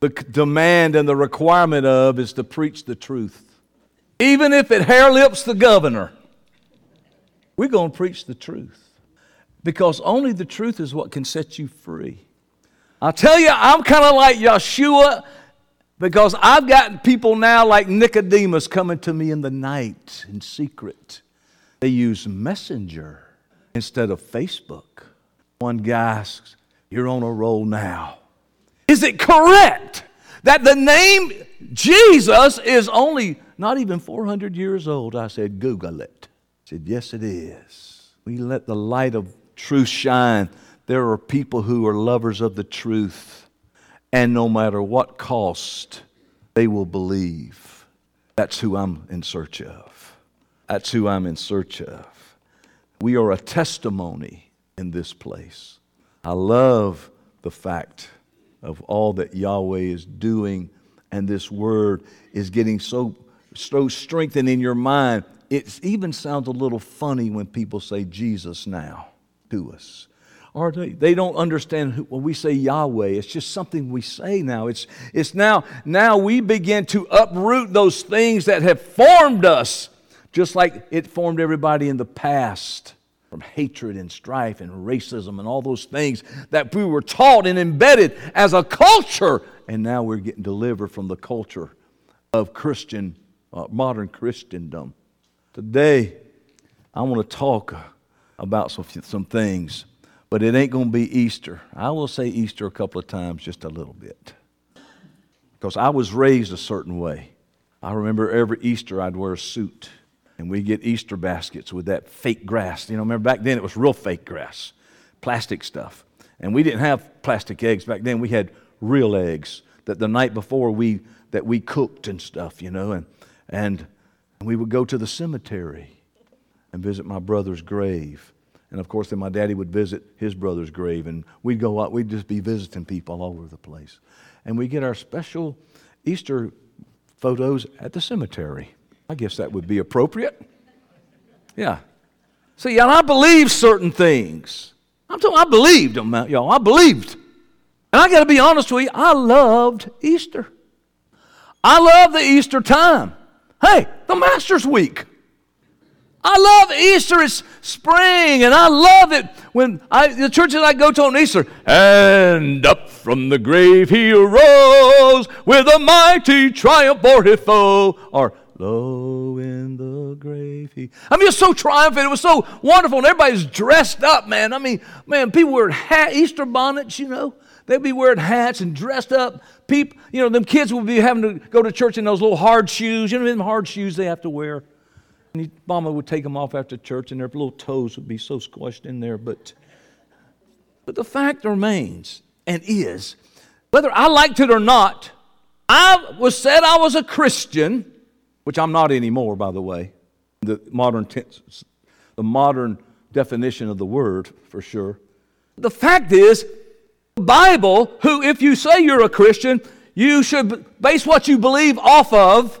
the demand and the requirement of is to preach the truth. Even if it hair lips the governor, we're going to preach the truth. Because only the truth is what can set you free. I tell you, I'm kind of like Yeshua because I've got people now like Nicodemus coming to me in the night in secret. They use Messenger instead of Facebook. One guy asks, You're on a roll now. Is it correct that the name Jesus is only not even 400 years old? I said, Google it. Said, Yes, it is. We let the light of truth shine. There are people who are lovers of the truth, and no matter what cost, they will believe. That's who I'm in search of. That's who I'm in search of. We are a testimony in this place. I love the fact of all that Yahweh is doing, and this word is getting so, so strengthened in your mind. It even sounds a little funny when people say Jesus now to us. Or they, they don't understand who, when we say Yahweh. It's just something we say now. It's, it's now, now we begin to uproot those things that have formed us, just like it formed everybody in the past from hatred and strife and racism and all those things that we were taught and embedded as a culture. And now we're getting delivered from the culture of Christian, uh, modern Christendom. Today, I want to talk about some, some things, but it ain't going to be Easter. I will say Easter a couple of times, just a little bit. Because I was raised a certain way. I remember every Easter I'd wear a suit and we get Easter baskets with that fake grass. You know, remember back then it was real fake grass, plastic stuff. And we didn't have plastic eggs back then. We had real eggs that the night before we that we cooked and stuff, you know, and and we would go to the cemetery and visit my brother's grave. And of course, then my daddy would visit his brother's grave, and we'd go out, we'd just be visiting people all over the place. And we get our special Easter photos at the cemetery. I guess that would be appropriate. Yeah. See, and I believe certain things. I'm talking, I believed them, uh, y'all. I believed. And I got to be honest with you, I loved Easter. I love the Easter time. Hey, the Master's Week. I love Easter. It's spring, and I love it when I, the churches I go to on Easter. And up from the grave he arose with a mighty triumph for his foe. Or Low in the grave. He... I mean, it's so triumphant. It was so wonderful. And everybody's dressed up, man. I mean, man, people wear hat, Easter bonnets, you know. They'd be wearing hats and dressed up. People, you know, them kids would be having to go to church in those little hard shoes. You know, them hard shoes they have to wear. And mama would take them off after church, and their little toes would be so squashed in there. But, but the fact remains and is, whether I liked it or not, I was said I was a Christian which I'm not anymore, by the way. The modern, tense, the modern definition of the word, for sure. The fact is, the Bible, who, if you say you're a Christian, you should base what you believe off of.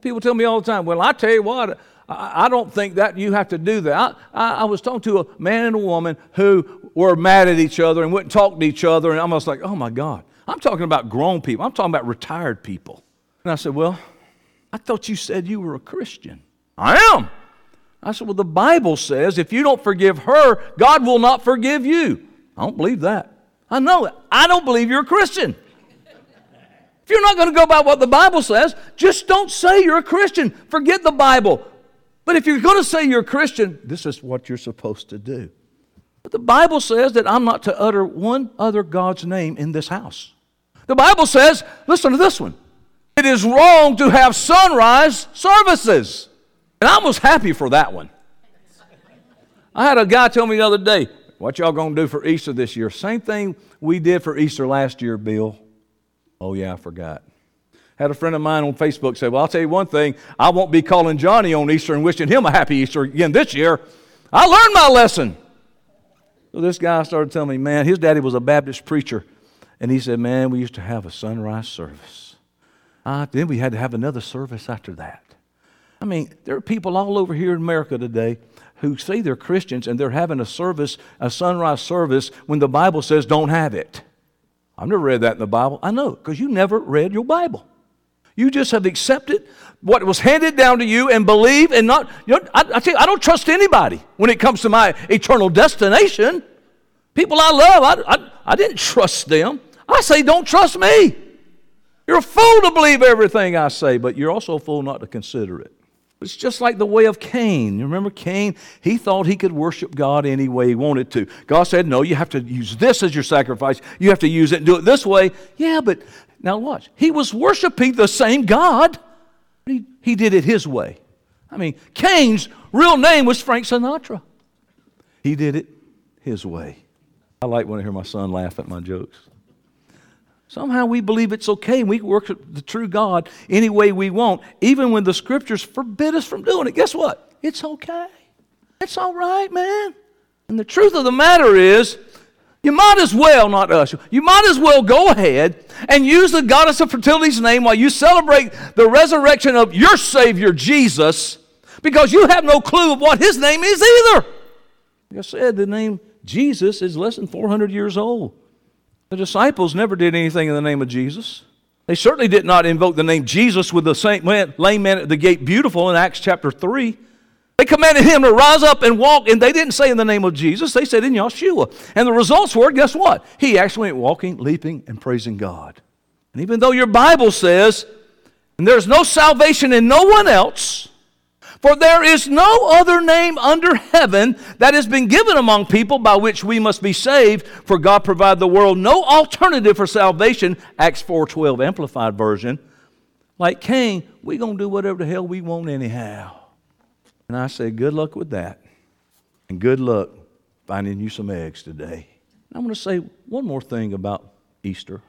People tell me all the time, well, I tell you what, I, don't think that you have to do that. I, I, was talking to a man and a woman who were mad at each other and wouldn't talk to each other, and I'm almost like, oh my God. I'm talking about grown people, I'm talking about retired people. And I said, well, I thought you said you were a Christian. I am. I said, Well, the Bible says if you don't forgive her, God will not forgive you. I don't believe that. I know that. I don't believe you're a Christian. If you're not going to go by what the Bible says, just don't say you're a Christian. Forget the Bible. But if you're going to say you're a Christian, this is what you're supposed to do. But the Bible says that I'm not to utter one other God's name in this house. The Bible says, listen to this one it is wrong to have sunrise services. And I was happy for that one. I had a guy tell me the other day, what y'all gonna do for Easter this year? Same thing we did for Easter last year, Bill. Oh yeah, I forgot. Had a friend of mine on Facebook say, Well, I'll tell you one thing, I won't be calling Johnny on Easter and wishing him a happy Easter again this year. I learned my lesson. So this guy started telling me, man, his daddy was a Baptist preacher. And he said, Man, we used to have a sunrise service. Uh, then we had to have another service after that. I mean, there are people all over here in America today who say they're Christians and they're having a service, a sunrise service, when the Bible says don't have it. I've never read that in the Bible. I know, because you never read your Bible. You just have accepted what was handed down to you and believe and not. You know, I, I tell you, I don't trust anybody when it comes to my eternal destination. People I love, I, I, I didn't trust them. I say, don't trust me. You're a fool to believe everything I say, but you're also a fool not to consider it. It's just like the way of Cain. You remember Cain? He thought he could worship God any way he wanted to. God said, No, you have to use this as your sacrifice. You have to use it and do it this way. Yeah, but now watch. He was worshiping the same God. He, he did it his way. I mean, Cain's real name was Frank Sinatra. He did it his way. I like when I hear my son laugh at my jokes. Somehow we believe it's okay and we work the true God any way we want, even when the scriptures forbid us from doing it. Guess what? It's okay. It's all right, man. And the truth of the matter is, you might as well, not us, you might as well go ahead and use the goddess of fertility's name while you celebrate the resurrection of your Savior, Jesus, because you have no clue of what his name is either. Like I said, the name Jesus is less than 400 years old. The disciples never did anything in the name of Jesus. They certainly did not invoke the name Jesus with the same lame man at the gate beautiful in Acts chapter 3. They commanded him to rise up and walk, and they didn't say in the name of Jesus, they said in Yeshua. And the results were, guess what? He actually went walking, leaping, and praising God. And even though your Bible says, and there's no salvation in no one else, for there is no other name under heaven that has been given among people by which we must be saved, for God provided the world no alternative for salvation. Acts 4:12 amplified version. Like Cain, we're going to do whatever the hell we want anyhow. And I say, good luck with that. And good luck finding you some eggs today. I'm going to say one more thing about Easter.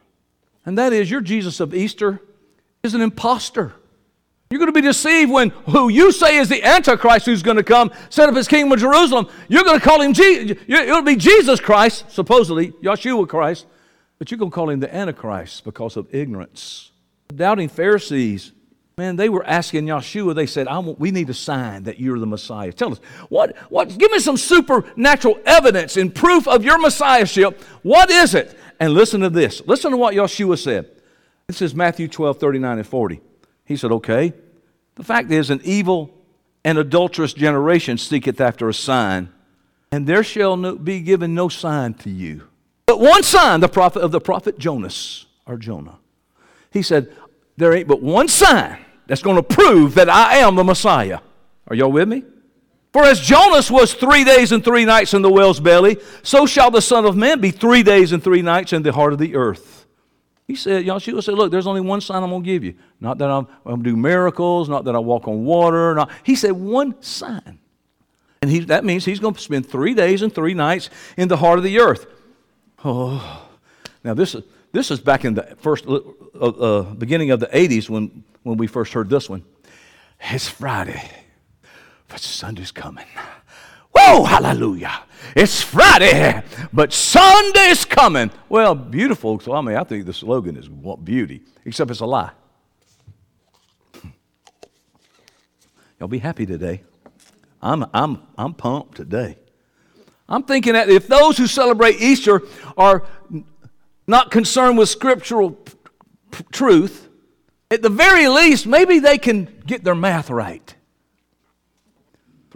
And that is your Jesus of Easter is an impostor. You're going to be deceived when who you say is the Antichrist who's going to come, set up his kingdom in Jerusalem, you're going to call him Jesus. It'll be Jesus Christ, supposedly, Yeshua Christ, but you're going to call him the Antichrist because of ignorance. Doubting Pharisees, man, they were asking Yeshua, they said, want, We need a sign that you're the Messiah. Tell us, what, what, give me some supernatural evidence and proof of your Messiahship. What is it? And listen to this. Listen to what Yeshua said. This is Matthew 12, 39 and 40. He said, Okay. The fact is, an evil and adulterous generation seeketh after a sign, and there shall no, be given no sign to you. But one sign, the prophet of the prophet Jonas, or Jonah. He said, There ain't but one sign that's going to prove that I am the Messiah. Are y'all with me? For as Jonas was three days and three nights in the whale's belly, so shall the Son of Man be three days and three nights in the heart of the earth. He said, Yeshua said, Look, there's only one sign I'm going to give you. Not that I'm, I'm going to do miracles, not that I walk on water. Not. He said, One sign. And he, that means he's going to spend three days and three nights in the heart of the earth. Oh, now this is, this is back in the first uh, uh, beginning of the 80s when, when we first heard this one. It's Friday, but Sunday's coming. Whoa, hallelujah. It's Friday, but Sunday's coming. Well, beautiful. So, I mean, I think the slogan is beauty, except it's a lie. Y'all be happy today. I'm, I'm, I'm pumped today. I'm thinking that if those who celebrate Easter are not concerned with scriptural p- truth, at the very least, maybe they can get their math right.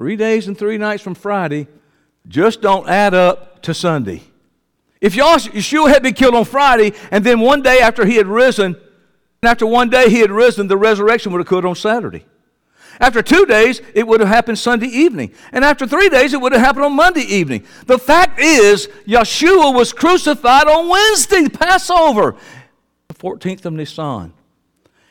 Three days and three nights from Friday just don't add up to Sunday. If Yeshua had been killed on Friday, and then one day after he had risen, after one day he had risen, the resurrection would have occurred on Saturday. After two days, it would have happened Sunday evening. And after three days, it would have happened on Monday evening. The fact is, Yeshua was crucified on Wednesday, Passover, the 14th of Nisan.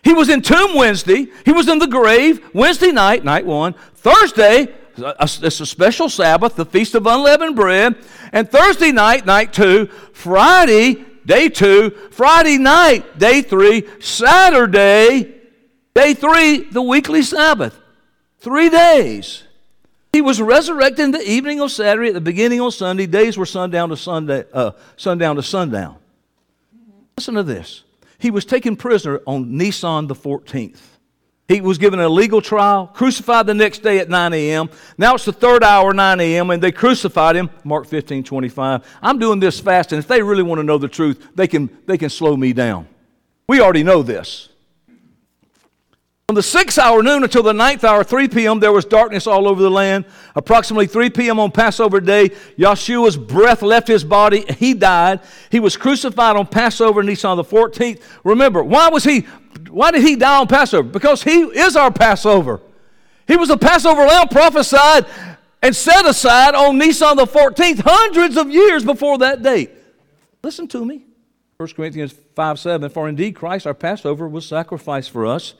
He was in Tomb Wednesday. He was in the grave Wednesday night, night one. Thursday, it's a special Sabbath, the Feast of Unleavened Bread. And Thursday night, night two. Friday, day two. Friday night, day three. Saturday, day three, the weekly Sabbath. Three days. He was resurrected in the evening of Saturday, at the beginning of Sunday. Days were sundown to Sunday, uh, sundown to sundown. Listen to this. He was taken prisoner on Nisan the 14th. He was given a legal trial, crucified the next day at 9 a.m. Now it's the third hour, 9 a.m., and they crucified him. Mark 15, 25. I'm doing this fast, and if they really want to know the truth, they can, they can slow me down. We already know this. From the sixth hour noon until the ninth hour, 3 p.m., there was darkness all over the land. Approximately 3 p.m. on Passover day, Yeshua's breath left his body. He died. He was crucified on Passover, Nisan the 14th. Remember, why was he, why did he die on Passover? Because he is our Passover. He was a Passover lamb prophesied and set aside on Nisan the 14th, hundreds of years before that date. Listen to me. 1 Corinthians 5 7. For indeed Christ, our Passover, was sacrificed for us.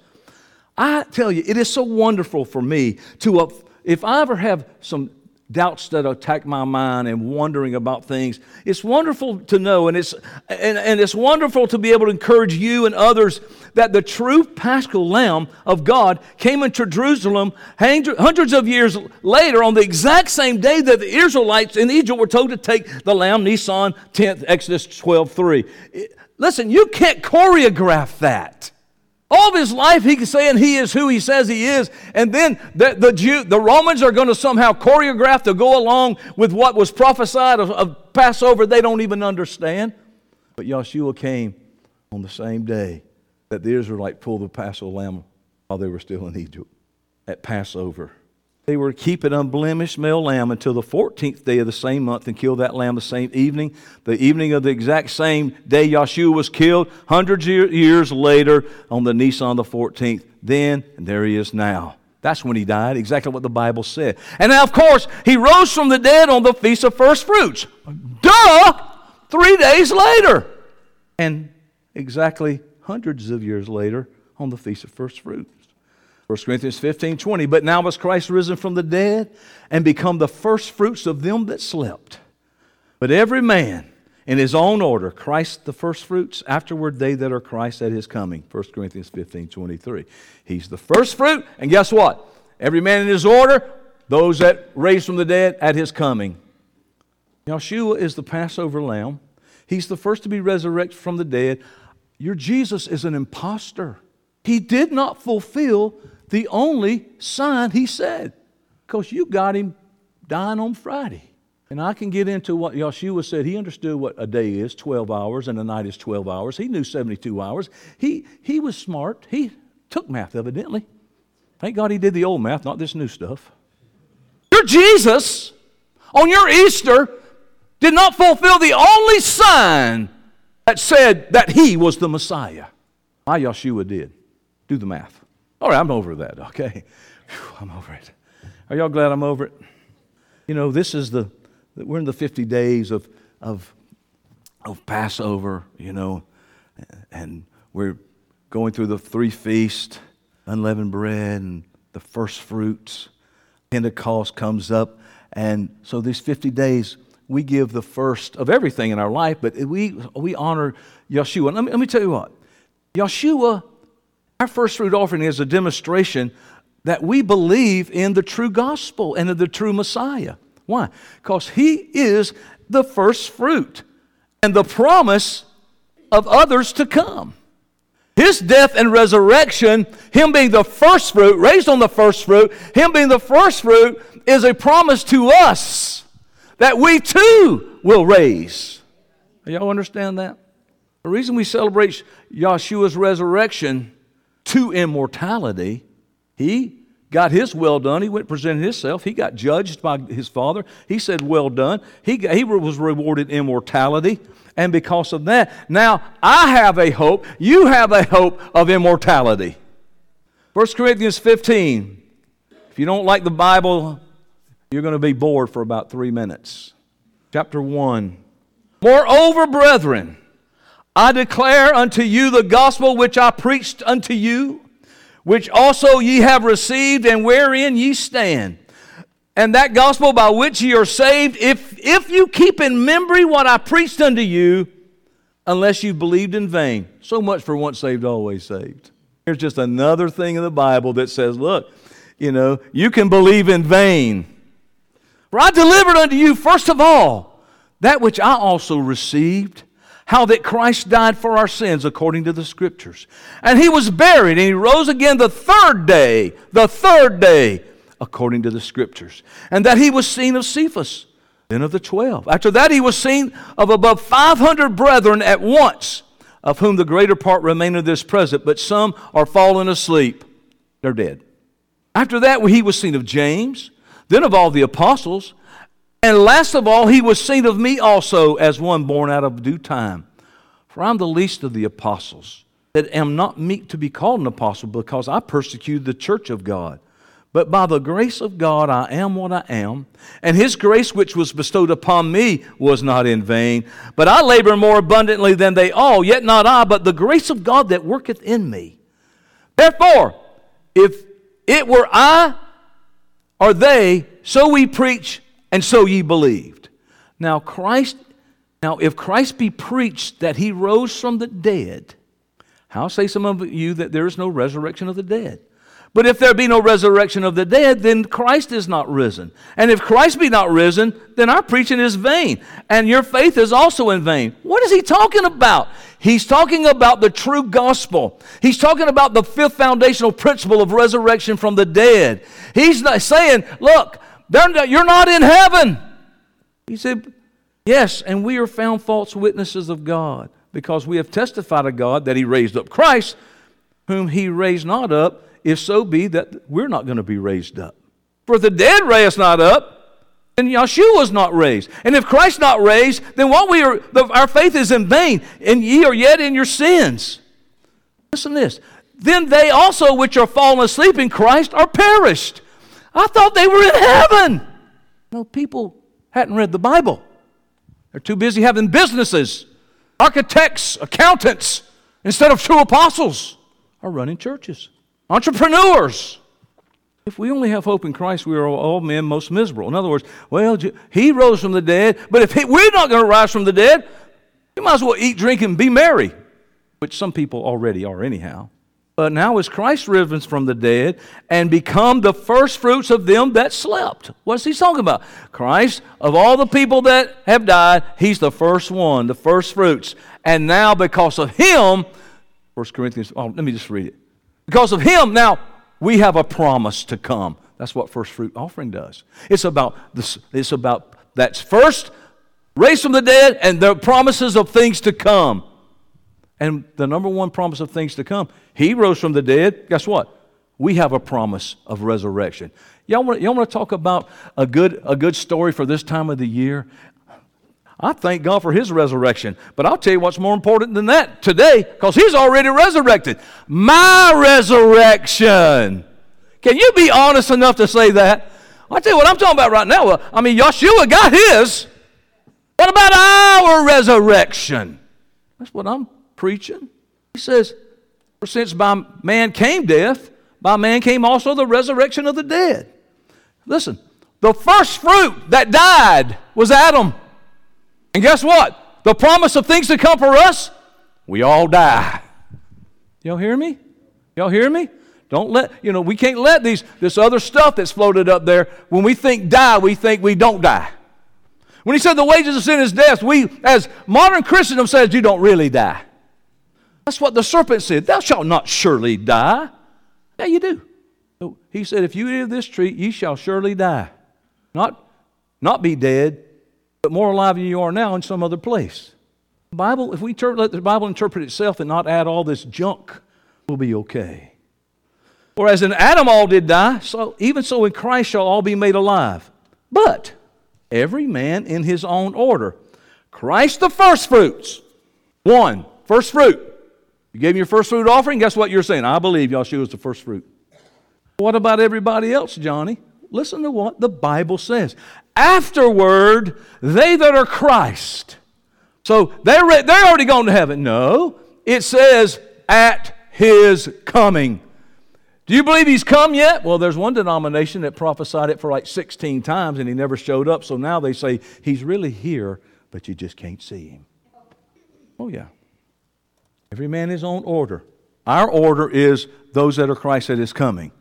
I tell you, it is so wonderful for me to, if I ever have some doubts that attack my mind and wondering about things, it's wonderful to know and it's, and, and it's wonderful to be able to encourage you and others that the true paschal lamb of God came into Jerusalem hundreds of years later on the exact same day that the Israelites in Egypt were told to take the lamb, Nisan 10th, Exodus 12 3. Listen, you can't choreograph that. All of his life, he's saying he is who he says he is. And then the, the, Jew, the Romans are going to somehow choreograph to go along with what was prophesied of, of Passover they don't even understand. But Yeshua came on the same day that the Israelites pulled the Passover lamb while they were still in Egypt at Passover. They were to keep an unblemished male lamb until the 14th day of the same month and kill that lamb the same evening. The evening of the exact same day Yeshua was killed, hundreds of years later on the Nisan the 14th. Then, and there he is now. That's when he died, exactly what the Bible said. And now, of course, he rose from the dead on the Feast of First Fruits. Duh! Three days later. And exactly hundreds of years later on the Feast of First Fruits. 1 Corinthians 15 20. But now was Christ risen from the dead and become the first fruits of them that slept. But every man in his own order, Christ the first fruits, afterward they that are Christ at his coming. 1 Corinthians 15 23. He's the first fruit, and guess what? Every man in his order, those that raised from the dead at his coming. Yeshua is the Passover lamb. He's the first to be resurrected from the dead. Your Jesus is an impostor. He did not fulfill the only sign he said. Because you got him dying on Friday. And I can get into what Yeshua said. He understood what a day is 12 hours and a night is 12 hours. He knew 72 hours. He, he was smart. He took math, evidently. Thank God he did the old math, not this new stuff. Your Jesus on your Easter did not fulfill the only sign that said that he was the Messiah. My Yeshua did. Do the math. All right, I'm over that, okay? Whew, I'm over it. Are y'all glad I'm over it? You know, this is the, we're in the 50 days of, of, of Passover, you know, and we're going through the three feasts, unleavened bread and the first fruits. Pentecost comes up, and so these 50 days, we give the first of everything in our life, but we, we honor Yeshua. Let me, let me tell you what. Yeshua our first fruit offering is a demonstration that we believe in the true gospel and in the true Messiah. Why? Because he is the first fruit and the promise of others to come. His death and resurrection, him being the first fruit, raised on the first fruit, him being the first fruit, is a promise to us that we too will raise. Y'all understand that? The reason we celebrate Yeshua's resurrection to immortality. He got his well done. He went and presented himself. He got judged by his father. He said, Well done. He, he was rewarded immortality. And because of that, now I have a hope. You have a hope of immortality. 1 Corinthians 15. If you don't like the Bible, you're going to be bored for about three minutes. Chapter 1. Moreover, brethren, I declare unto you the gospel which I preached unto you, which also ye have received, and wherein ye stand. And that gospel by which ye are saved, if, if you keep in memory what I preached unto you, unless you believed in vain. So much for once saved, always saved. Here's just another thing in the Bible that says, look, you know, you can believe in vain. For I delivered unto you, first of all, that which I also received how that Christ died for our sins according to the Scriptures. And he was buried, and he rose again the third day, the third day, according to the Scriptures. And that he was seen of Cephas, then of the twelve. After that, he was seen of above 500 brethren at once, of whom the greater part remain in this present, but some are fallen asleep. They're dead. After that, he was seen of James, then of all the apostles. And last of all, he was seen of me also as one born out of due time. For I'm the least of the apostles, that am not meet to be called an apostle, because I persecuted the church of God. But by the grace of God I am what I am, and his grace which was bestowed upon me was not in vain. But I labor more abundantly than they all, yet not I, but the grace of God that worketh in me. Therefore, if it were I or they, so we preach and so ye believed. Now, Christ, now if Christ be preached that he rose from the dead, how say some of you that there is no resurrection of the dead? But if there be no resurrection of the dead, then Christ is not risen. And if Christ be not risen, then our preaching is vain, and your faith is also in vain. What is he talking about? He's talking about the true gospel. He's talking about the fifth foundational principle of resurrection from the dead. He's not saying, look, you're not in heaven. He said, Yes, and we are found false witnesses of God because we have testified to God that He raised up Christ, whom He raised not up, if so be that we're not going to be raised up. For if the dead raise not up, then is not raised. And if Christ not raised, then what we are, the, our faith is in vain, and ye are yet in your sins. Listen to this. Then they also which are fallen asleep in Christ are perished. I thought they were in heaven. No, people hadn't read the Bible. They're too busy having businesses. Architects, accountants, instead of true apostles, are running churches. Entrepreneurs. If we only have hope in Christ, we are all men most miserable. In other words, well, he rose from the dead, but if he, we're not going to rise from the dead, you might as well eat, drink, and be merry, which some people already are, anyhow. But now is Christ risen from the dead and become the first fruits of them that slept. What's he talking about? Christ, of all the people that have died, he's the first one, the first fruits. And now, because of him, 1 Corinthians, oh, let me just read it. Because of him, now we have a promise to come. That's what first fruit offering does. It's about this, it's about that's first raised from the dead and the promises of things to come. And the number one promise of things to come, he rose from the dead. Guess what? We have a promise of resurrection. Y'all want, y'all want to talk about a good, a good story for this time of the year? I thank God for his resurrection. But I'll tell you what's more important than that today, because he's already resurrected. My resurrection. Can you be honest enough to say that? I'll tell you what I'm talking about right now. Well, I mean, Yeshua got his. What about our resurrection? That's what I'm preaching. He says, For since by man came death, by man came also the resurrection of the dead. Listen, the first fruit that died was Adam. And guess what? The promise of things to come for us, we all die. Y'all hear me? Y'all hear me? Don't let, you know, we can't let these, this other stuff that's floated up there, when we think die, we think we don't die. When he said the wages of sin is death, we, as modern Christendom says, you don't really die. That's what the serpent said. Thou shalt not surely die. Yeah, you do. So he said, If you eat of this tree, ye shall surely die. Not, not be dead, but more alive than you are now in some other place. Bible, if we ter- let the Bible interpret itself and not add all this junk, we'll be okay. Whereas in Adam all did die, so even so in Christ shall all be made alive. But every man in his own order. Christ the first fruits. One, first fruit. You gave me your first fruit offering, guess what you're saying? I believe Yeshua is the first fruit. What about everybody else, Johnny? Listen to what the Bible says. Afterward, they that are Christ. So they're, re- they're already gone to heaven. No, it says at his coming. Do you believe he's come yet? Well, there's one denomination that prophesied it for like 16 times and he never showed up. So now they say he's really here, but you just can't see him. Oh, yeah. Every man his own order. Our order is those that are Christ that is coming.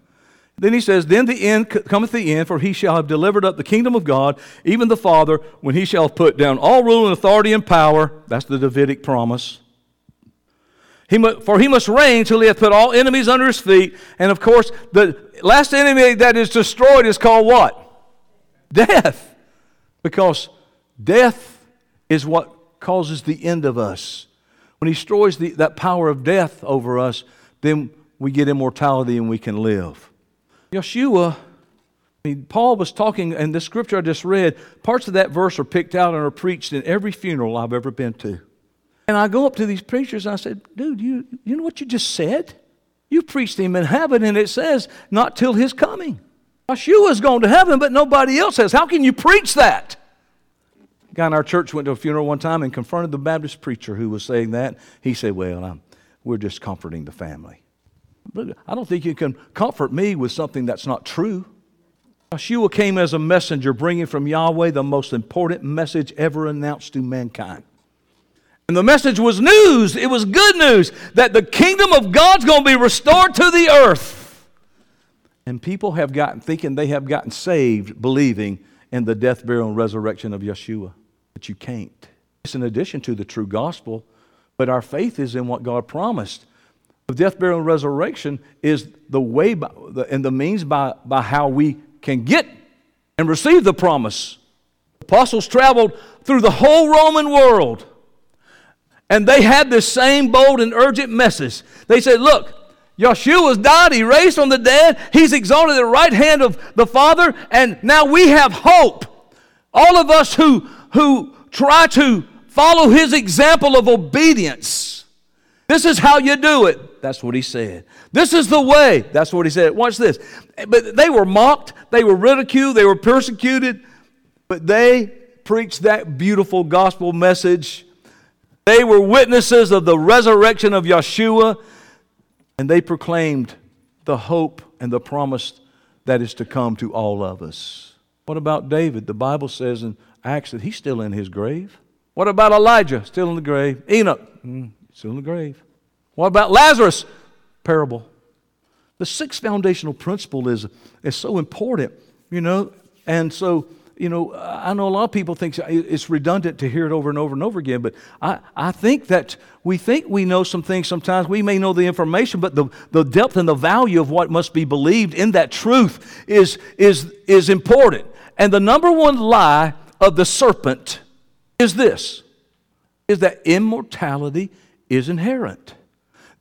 Then he says, Then the end cometh the end, for he shall have delivered up the kingdom of God, even the Father, when he shall put down all rule and authority and power. That's the Davidic promise. He mu- for he must reign till he hath put all enemies under his feet. And of course, the last enemy that is destroyed is called what? Death. Because death is what causes the end of us. When he destroys the, that power of death over us, then we get immortality and we can live. Yeshua, I mean, Paul was talking, and the scripture I just read, parts of that verse are picked out and are preached in every funeral I've ever been to. And I go up to these preachers and I said, dude, you, you know what you just said? You preached him in heaven, and it says, not till his coming. Yeshua's going to heaven, but nobody else has. How can you preach that? A guy in our church went to a funeral one time and confronted the Baptist preacher who was saying that. He said, Well, I'm, we're just comforting the family. I don't think you can comfort me with something that's not true. Yeshua came as a messenger, bringing from Yahweh the most important message ever announced to mankind. And the message was news. It was good news that the kingdom of God's going to be restored to the earth. And people have gotten thinking they have gotten saved believing in the death, burial, and resurrection of Yeshua. But you can't. It's in addition to the true gospel, but our faith is in what God promised. The death, burial, and resurrection is the way by, the, and the means by, by how we can get and receive the promise. Apostles traveled through the whole Roman world and they had this same bold and urgent message. They said, Look, Yeshua's died, he raised from the dead, he's exalted at the right hand of the Father, and now we have hope. All of us who, who try to follow his example of obedience. This is how you do it. That's what he said. This is the way. That's what he said. Watch this. But they were mocked, they were ridiculed, they were persecuted, but they preached that beautiful gospel message they were witnesses of the resurrection of Yeshua, and they proclaimed the hope and the promise that is to come to all of us. What about David? The Bible says in Acts that he's still in his grave. What about Elijah? Still in the grave. Enoch? Mm, still in the grave. What about Lazarus? Parable. The sixth foundational principle is, is so important, you know, and so you know, I know a lot of people think it's redundant to hear it over and over and over again, but I, I think that we think we know some things sometimes. We may know the information, but the, the depth and the value of what must be believed in that truth is, is, is important. And the number one lie of the serpent is this is that immortality is inherent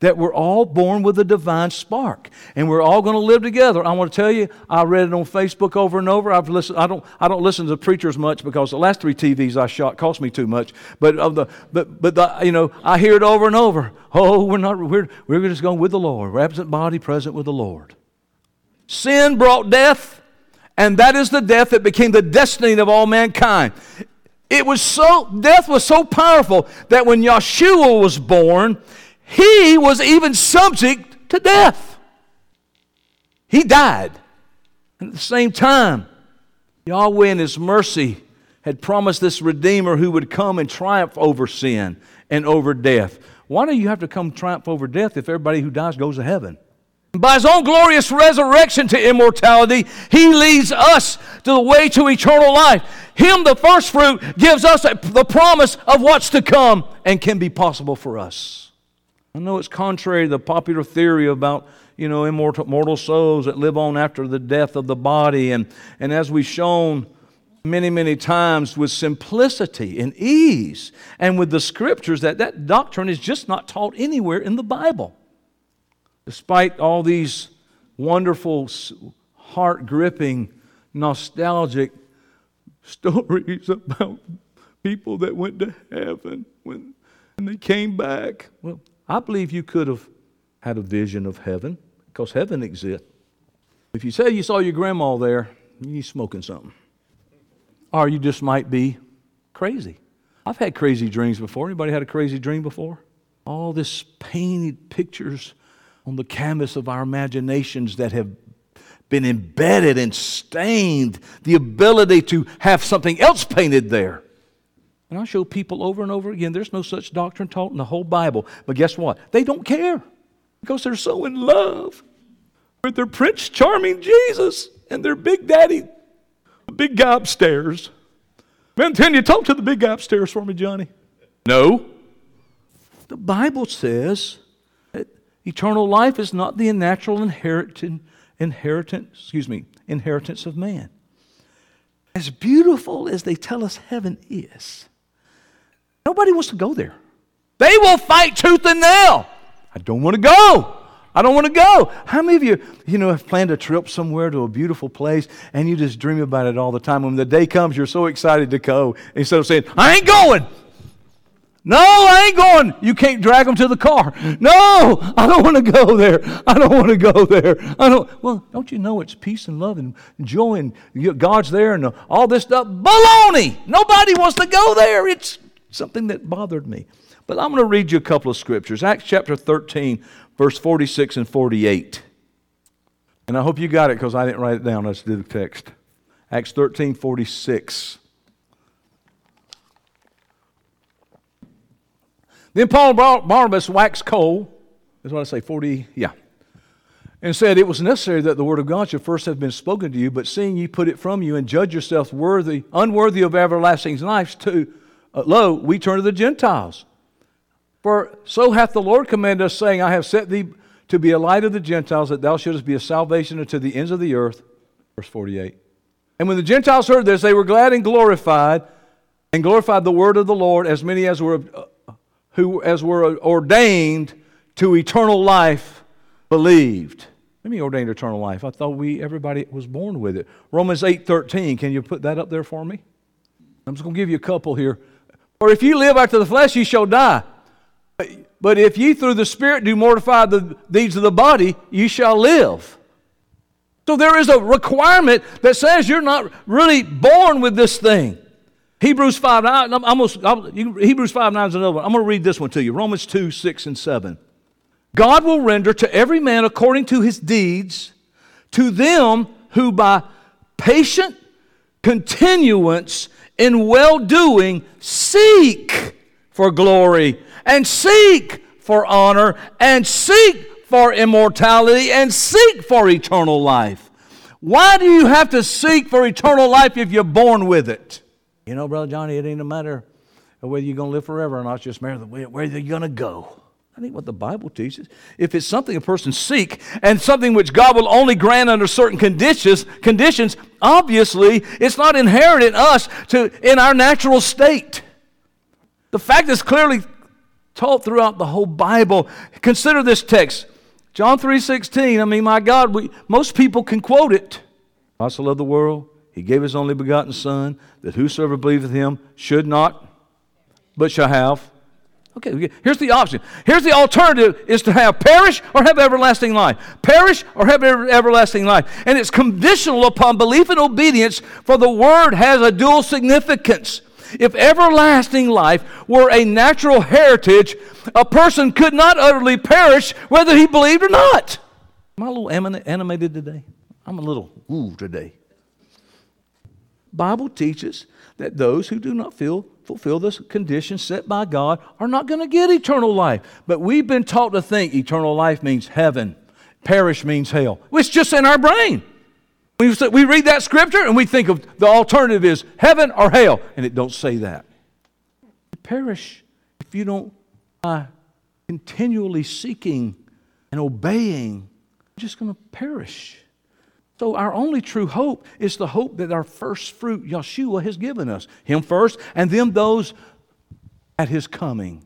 that we're all born with a divine spark and we're all going to live together. I want to tell you, I read it on Facebook over and over. I've listened, I, don't, I don't listen to preachers much because the last three TVs I shot cost me too much. But, of the, but, but the, you know, I hear it over and over. Oh, we're, not, we're, we're just going with the Lord. We're absent body, present with the Lord. Sin brought death, and that is the death that became the destiny of all mankind. It was so, death was so powerful that when Yeshua was born, he was even subject to death. He died. And at the same time, Yahweh in His mercy had promised this Redeemer who would come and triumph over sin and over death. Why do you have to come triumph over death if everybody who dies goes to heaven? By his own glorious resurrection to immortality, he leads us to the way to eternal life. Him, the first fruit, gives us the promise of what's to come and can be possible for us. I know it's contrary to the popular theory about, you know, immortal mortal souls that live on after the death of the body. And, and as we've shown many, many times with simplicity and ease and with the scriptures, that that doctrine is just not taught anywhere in the Bible. Despite all these wonderful, heart gripping, nostalgic stories about people that went to heaven when, when they came back. Well, I believe you could have had a vision of heaven because heaven exists. If you say you saw your grandma there, you're smoking something. Or you just might be crazy. I've had crazy dreams before. Anybody had a crazy dream before? All this painted pictures on the canvas of our imaginations that have been embedded and stained the ability to have something else painted there. And I show people over and over again there's no such doctrine taught in the whole Bible. But guess what? They don't care because they're so in love with their Prince Charming Jesus and their Big Daddy, the big guy upstairs. Man, can you talk to the big guy upstairs for me, Johnny? No. The Bible says eternal life is not the natural inheritance, inheritance, excuse me, inheritance of man. As beautiful as they tell us heaven is, nobody wants to go there. They will fight tooth and nail. I don't want to go. I don't want to go. How many of you, you know, have planned a trip somewhere to a beautiful place and you just dream about it all the time? When the day comes, you're so excited to go. Instead of saying, I ain't going. No, I ain't going. You can't drag them to the car. No, I don't want to go there. I don't want to go there. I don't. Well, don't you know it's peace and love and joy and God's there and uh, all this stuff? Baloney. Nobody wants to go there. It's something that bothered me. But I'm going to read you a couple of scriptures. Acts chapter 13, verse 46 and 48. And I hope you got it because I didn't write it down. Let's do the text. Acts 13, 46. Then Paul Barnabas waxed cold, is what I say, 40, yeah, and said, It was necessary that the word of God should first have been spoken to you, but seeing ye put it from you and judge yourselves worthy, unworthy of everlasting life, to, uh, lo, we turn to the Gentiles. For so hath the Lord commanded us, saying, I have set thee to be a light of the Gentiles, that thou shouldest be a salvation unto the ends of the earth. Verse 48. And when the Gentiles heard this, they were glad and glorified, and glorified the word of the Lord, as many as were, uh, who as were ordained to eternal life believed. Let me ordain eternal life. I thought we everybody was born with it. Romans 8:13. Can you put that up there for me? I'm just going to give you a couple here. Or if you live after the flesh, you shall die. But if ye through the Spirit do mortify the deeds of the body, ye shall live. So there is a requirement that says you're not really born with this thing. Hebrews 5 9, I'm Hebrews 5 9 is another one. I'm going to read this one to you Romans 2 6 and 7. God will render to every man according to his deeds, to them who by patient continuance in well doing seek for glory and seek for honor and seek for immortality and seek for eternal life. Why do you have to seek for eternal life if you're born with it? You know, Brother Johnny, it ain't a matter of whether you're going to live forever or not, it's just matter of where you're going to go. I think what the Bible teaches. If it's something a person seek and something which God will only grant under certain conditions, conditions, obviously it's not inherent in us to in our natural state. The fact is clearly taught throughout the whole Bible. Consider this text. John 3:16. I mean, my God, we, most people can quote it. God so loved the world, he gave his only begotten Son, that whosoever believeth him should not, but shall have. Okay, here's the option. Here's the alternative is to have perish or have everlasting life. Perish or have everlasting life. And it's conditional upon belief and obedience, for the word has a dual significance. If everlasting life were a natural heritage, a person could not utterly perish whether he believed or not. Am I a little animated today? I'm a little ooh today. Bible teaches that those who do not feel, fulfill the conditions set by God are not going to get eternal life. But we've been taught to think eternal life means heaven, perish means hell. It's just in our brain. We, we read that scripture and we think of the alternative is heaven or hell, and it don't say that. You perish if you don't continually seeking and obeying. You're just going to perish. So our only true hope is the hope that our first fruit, Yeshua, has given us. Him first, and then those at His coming.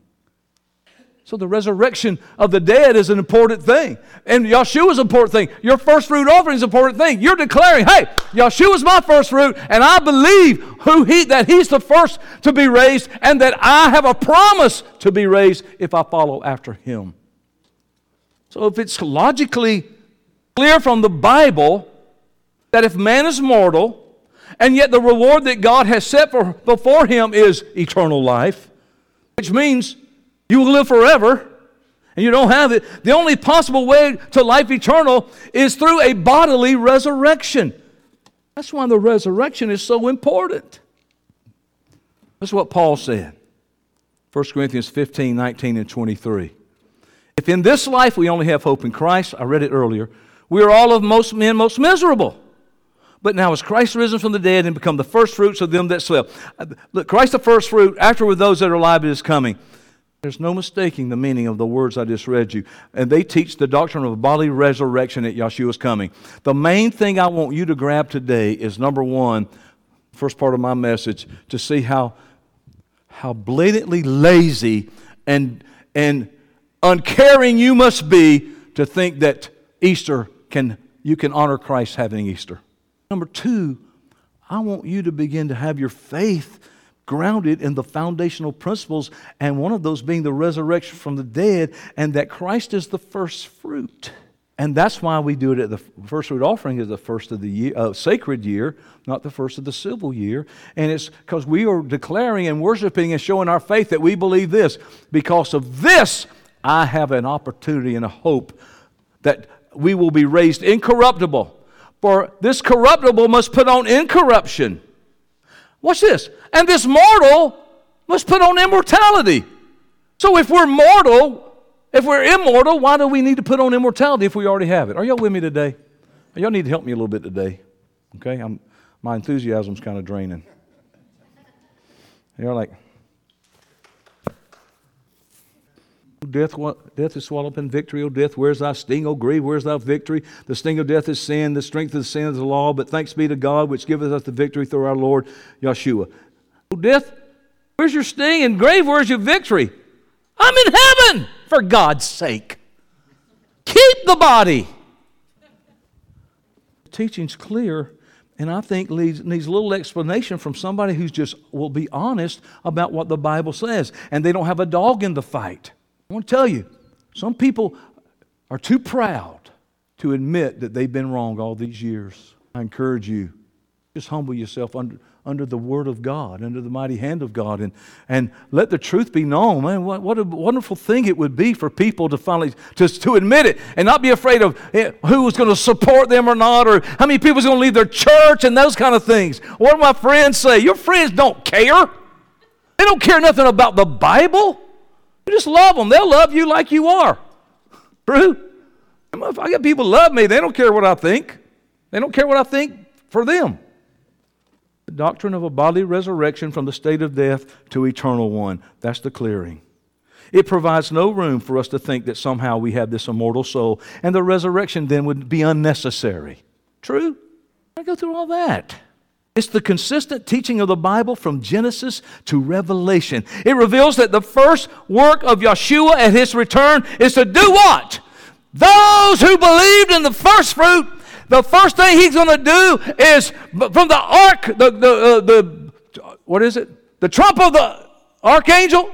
So the resurrection of the dead is an important thing. And Yeshua is an important thing. Your first fruit offering is an important thing. You're declaring, hey, Yeshua is my first fruit, and I believe who he, that he's the first to be raised, and that I have a promise to be raised if I follow after him. So if it's logically clear from the Bible that if man is mortal, and yet the reward that God has set for, before him is eternal life, which means you will live forever and you don't have it. The only possible way to life eternal is through a bodily resurrection. That's why the resurrection is so important. That's what Paul said. 1 Corinthians 15, 19, and 23. If in this life we only have hope in Christ, I read it earlier, we are all of most men most miserable. But now is Christ risen from the dead and become the first fruits of them that slept. Look, Christ the first fruit, after with those that are alive is coming. There's no mistaking the meaning of the words I just read you. And they teach the doctrine of bodily resurrection at Yeshua's coming. The main thing I want you to grab today is number one, first part of my message, to see how, how blatantly lazy and, and uncaring you must be to think that Easter can, you can honor Christ having Easter. Number two, I want you to begin to have your faith grounded in the foundational principles, and one of those being the resurrection from the dead, and that Christ is the first fruit. And that's why we do it at the first fruit offering is the first of the year, uh, sacred year, not the first of the civil year. And it's because we are declaring and worshiping and showing our faith that we believe this. Because of this, I have an opportunity and a hope that we will be raised incorruptible for this corruptible must put on incorruption. Watch this. And this mortal must put on immortality. So if we're mortal, if we're immortal, why do we need to put on immortality if we already have it? Are y'all with me today? Y'all need to help me a little bit today. Okay? I'm, my enthusiasm's kind of draining. You're like, Death, death is swallowed up in victory, O death. Where's thy sting, O grave? Where's thy victory? The sting of death is sin, the strength of sin is the law. But thanks be to God, which giveth us the victory through our Lord Yeshua. O death, where's your sting? And grave, where's your victory? I'm in heaven, for God's sake. Keep the body. The teaching's clear, and I think needs, needs a little explanation from somebody who's just will be honest about what the Bible says, and they don't have a dog in the fight. I want to tell you, some people are too proud to admit that they've been wrong all these years. I encourage you, just humble yourself under, under the Word of God, under the mighty hand of God, and, and let the truth be known. Man, what, what a wonderful thing it would be for people to finally just to admit it and not be afraid of eh, who's going to support them or not, or how many people's going to leave their church and those kind of things. What do my friends say? Your friends don't care. They don't care nothing about the Bible. You just love them. They'll love you like you are. True? If I get people love me, they don't care what I think. They don't care what I think for them. The doctrine of a bodily resurrection from the state of death to eternal one. That's the clearing. It provides no room for us to think that somehow we have this immortal soul, and the resurrection then would be unnecessary. True? I go through all that. It's the consistent teaching of the Bible from Genesis to Revelation. It reveals that the first work of Yeshua at his return is to do what? Those who believed in the first fruit, the first thing he's going to do is from the ark, the, the, uh, the, what is it? The trump of the archangel.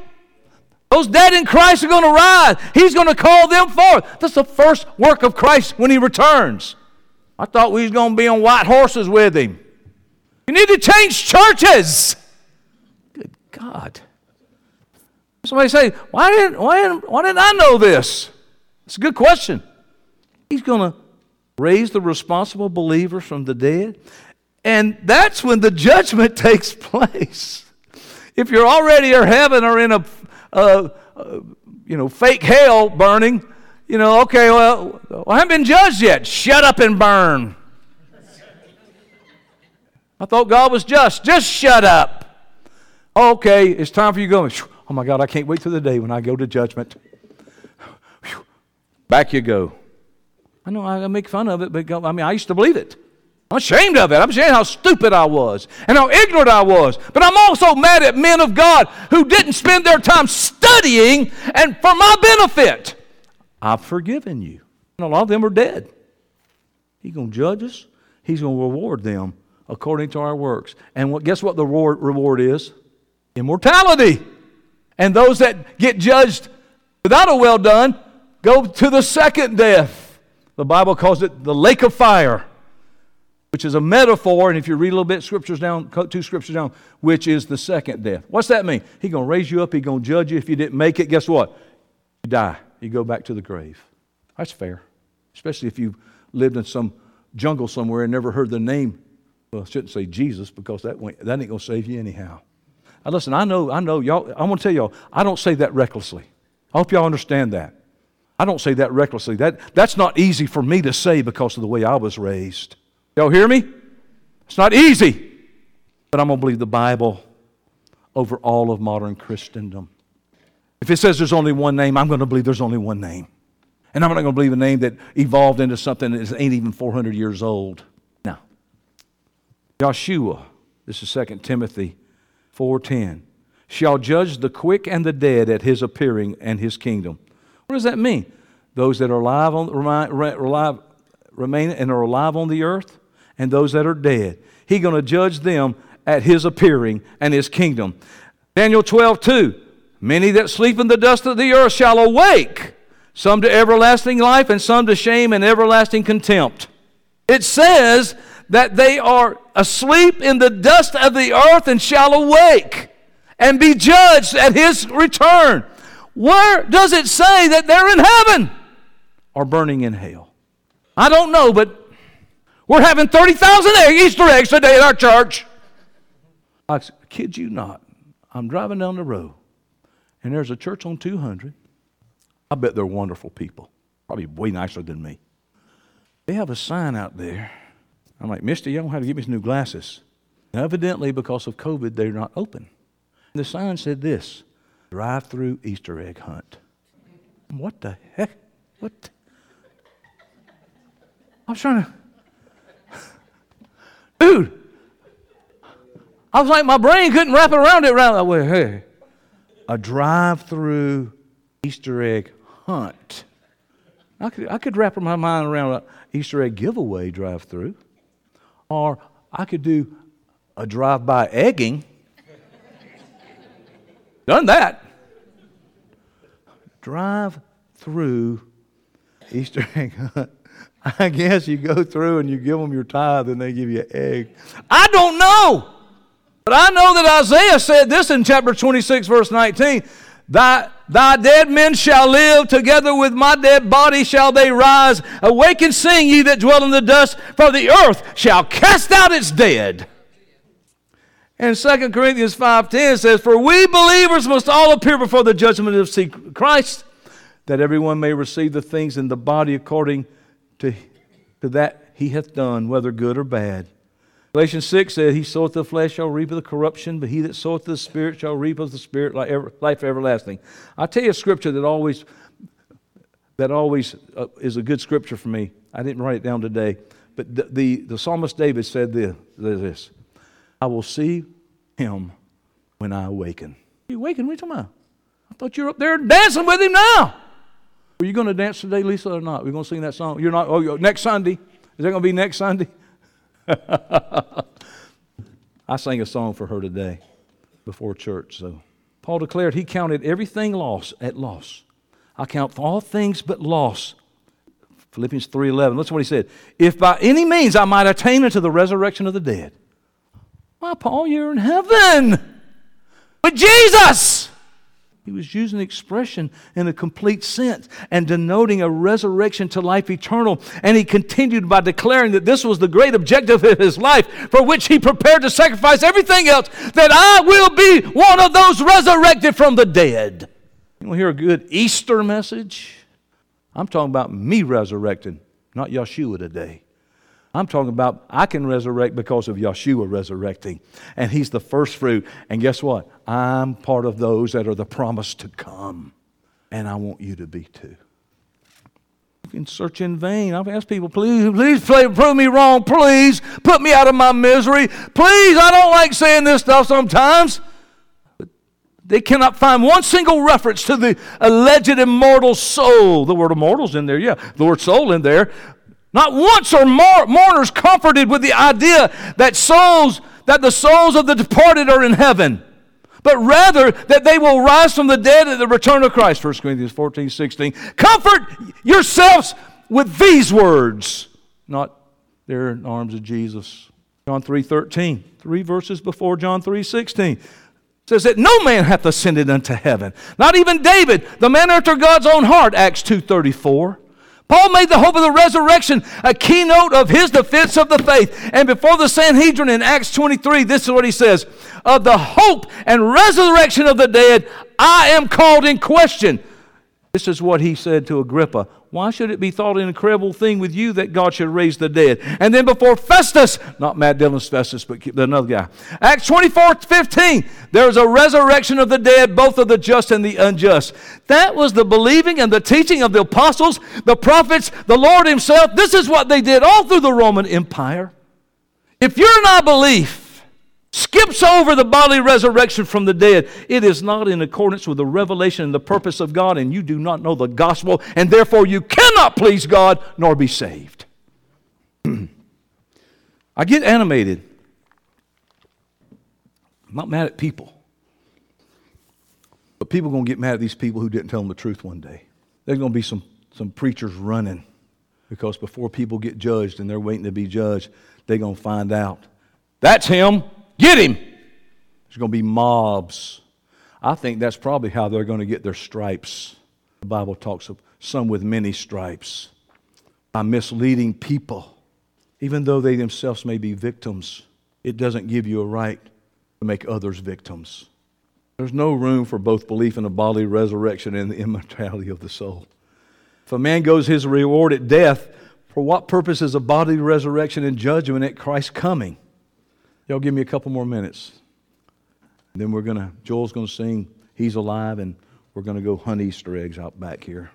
Those dead in Christ are going to rise. He's going to call them forth. That's the first work of Christ when he returns. I thought we was going to be on white horses with him. You need to change churches. Good God. Somebody say, why didn't, why didn't, why didn't I know this? It's a good question. He's going to raise the responsible believers from the dead. And that's when the judgment takes place. If you're already in heaven or in a, uh, uh, you know, fake hell burning, you know, okay, well, I haven't been judged yet. Shut up and burn. I thought God was just. Just shut up. Okay, it's time for you going. Oh my God, I can't wait till the day when I go to judgment. Back you go. I know I make fun of it, but I mean, I used to believe it. I'm ashamed of it. I'm ashamed how stupid I was and how ignorant I was. But I'm also mad at men of God who didn't spend their time studying and for my benefit. I've forgiven you. And a lot of them are dead. He's going to judge us, He's going to reward them according to our works. And what, guess what the reward is? Immortality. And those that get judged without a well done go to the second death. The Bible calls it the lake of fire, which is a metaphor. And if you read a little bit, scriptures down, two scriptures down, which is the second death. What's that mean? He's going to raise you up. He's going to judge you. If you didn't make it, guess what? You die. You go back to the grave. That's fair, especially if you've lived in some jungle somewhere and never heard the name well, I shouldn't say Jesus because that, that ain't going to save you anyhow. Now, listen, I know, I know, y'all, I'm going to tell y'all, I don't say that recklessly. I hope y'all understand that. I don't say that recklessly. That, that's not easy for me to say because of the way I was raised. Y'all hear me? It's not easy. But I'm going to believe the Bible over all of modern Christendom. If it says there's only one name, I'm going to believe there's only one name. And I'm not going to believe a name that evolved into something that ain't even 400 years old. Joshua, this is 2 Timothy 4.10, shall judge the quick and the dead at his appearing and his kingdom. What does that mean? Those that are alive, on, alive remain and are alive on the earth, and those that are dead. He's going to judge them at his appearing and his kingdom. Daniel 12, 2. Many that sleep in the dust of the earth shall awake, some to everlasting life, and some to shame and everlasting contempt. It says that they are asleep in the dust of the earth and shall awake and be judged at his return. Where does it say that they're in heaven or burning in hell? I don't know, but we're having 30,000 Easter eggs today at our church. I kid you not. I'm driving down the road and there's a church on 200. I bet they're wonderful people, probably way nicer than me. They have a sign out there. I'm like, Mister, you don't have to give me some new glasses. And evidently, because of COVID, they're not open. The sign said this drive through Easter egg hunt. What the heck? What? I was trying to. Dude, I was like, my brain couldn't wrap around it right away. Hey, a drive through Easter egg hunt. I could, I could wrap my mind around an Easter egg giveaway drive through. Or I could do a drive by egging. Done that. Drive through Easter egg hunt. I guess you go through and you give them your tithe and they give you an egg. I don't know. But I know that Isaiah said this in chapter 26, verse 19 Thy, thy dead men shall live, together with my dead body shall they rise. Awake and sing, ye that dwell in the dust, for the earth shall cast out its dead. And 2 Corinthians 5.10 says, For we believers must all appear before the judgment of Christ, that everyone may receive the things in the body according to, to that he hath done, whether good or bad. Galatians 6 said, He soweth the flesh shall reap of the corruption, but he that soweth the spirit shall reap of the spirit life everlasting. i tell you a scripture that always, that always uh, is a good scripture for me. I didn't write it down today, but the, the, the psalmist David said this, this I will see him when I awaken. You awaken? What are you talking about? I thought you were up there dancing with him now. Are you going to dance today, Lisa, or not? We're going to sing that song. You're not. Oh, next Sunday. Is that going to be next Sunday? I sang a song for her today before church. So Paul declared he counted everything loss at loss. I count all things but loss. Philippians 3:11. Listen what he said. If by any means I might attain unto the resurrection of the dead. Why, Paul, you're in heaven with Jesus. He was using expression in a complete sense and denoting a resurrection to life eternal. And he continued by declaring that this was the great objective of his life, for which he prepared to sacrifice everything else, that I will be one of those resurrected from the dead. You want to hear a good Easter message? I'm talking about me resurrecting, not Yeshua today. I'm talking about I can resurrect because of Yeshua resurrecting. And he's the first fruit. And guess what? I'm part of those that are the promise to come. And I want you to be too. You can search in vain. I've asked people, please, please prove me wrong. Please put me out of my misery. Please, I don't like saying this stuff sometimes. But they cannot find one single reference to the alleged immortal soul. The word immortal's in there, yeah. The word soul in there. Not once are mourners comforted with the idea that souls, that the souls of the departed are in heaven, but rather that they will rise from the dead at the return of Christ. 1 Corinthians 14, 16. Comfort yourselves with these words, not there in arms of Jesus. John 3, 13. Three verses before John 3, 16 says that no man hath ascended unto heaven, not even David, the man after God's own heart, Acts 2.34. Paul made the hope of the resurrection a keynote of his defense of the faith. And before the Sanhedrin in Acts 23, this is what he says Of the hope and resurrection of the dead, I am called in question. This is what he said to Agrippa. Why should it be thought an incredible thing with you that God should raise the dead? And then before Festus, not Matt Dillon's Festus, but another guy. Acts 24 15, there's a resurrection of the dead, both of the just and the unjust. That was the believing and the teaching of the apostles, the prophets, the Lord Himself. This is what they did all through the Roman Empire. If you're not belief, skips over the bodily resurrection from the dead. It is not in accordance with the revelation and the purpose of God, and you do not know the gospel, and therefore you cannot please God nor be saved. I get animated. I'm not mad at people. But people are going to get mad at these people who didn't tell them the truth one day. There's going to be some, some preachers running because before people get judged and they're waiting to be judged, they're going to find out. That's him. Get him. There's going to be mobs. I think that's probably how they're going to get their stripes. The Bible talks of some with many stripes by misleading people. Even though they themselves may be victims, it doesn't give you a right to make others victims. There's no room for both belief in a bodily resurrection and the immortality of the soul. If a man goes his reward at death, for what purpose is a bodily resurrection and judgment at Christ's coming? Y'all give me a couple more minutes. Then we're going to, Joel's going to sing He's Alive, and we're going to go hunt Easter eggs out back here.